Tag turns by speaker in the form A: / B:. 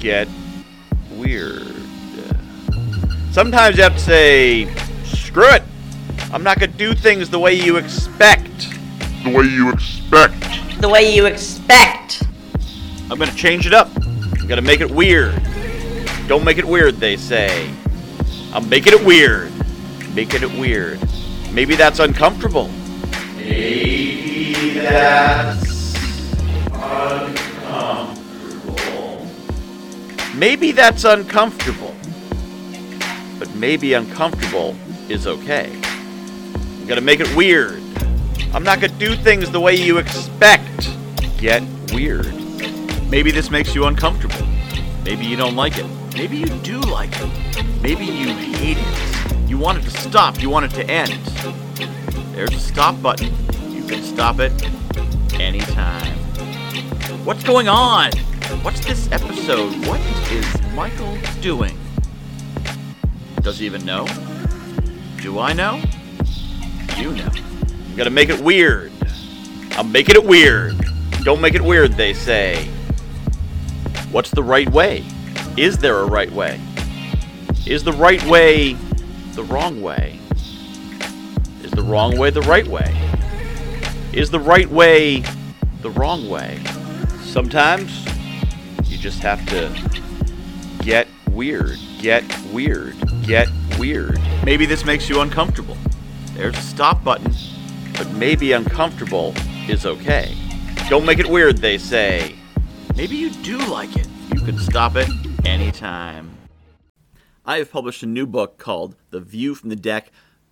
A: get weird. Sometimes you have to say, screw it. I'm not going to do things the way you expect.
B: The way you expect.
C: The way you expect.
A: I'm going to change it up. I'm going to make it weird. Don't make it weird, they say. I'm making it weird. Making it weird. Maybe that's uncomfortable. Maybe that's Maybe that's uncomfortable. But maybe uncomfortable is okay. I'm gonna make it weird. I'm not gonna do things the way you expect. Get weird. Maybe this makes you uncomfortable. Maybe you don't like it. Maybe you do like it. Maybe you hate it. You want it to stop. You want it to end. There's a stop button. You can stop it anytime. What's going on? What's this episode? What is Michael doing? Does he even know? Do I know? You know. I'm gonna make it weird. I'm making it weird. Don't make it weird, they say. What's the right way? Is there a right way? Is the right way the wrong way? Is the wrong way the right way? Is the right way the wrong way? Sometimes you just have to get weird, get weird, get weird. Maybe this makes you uncomfortable. There's a stop button, but maybe uncomfortable is okay. Don't make it weird, they say. Maybe you do like it. You can stop it anytime. I have published a new book called The View from the Deck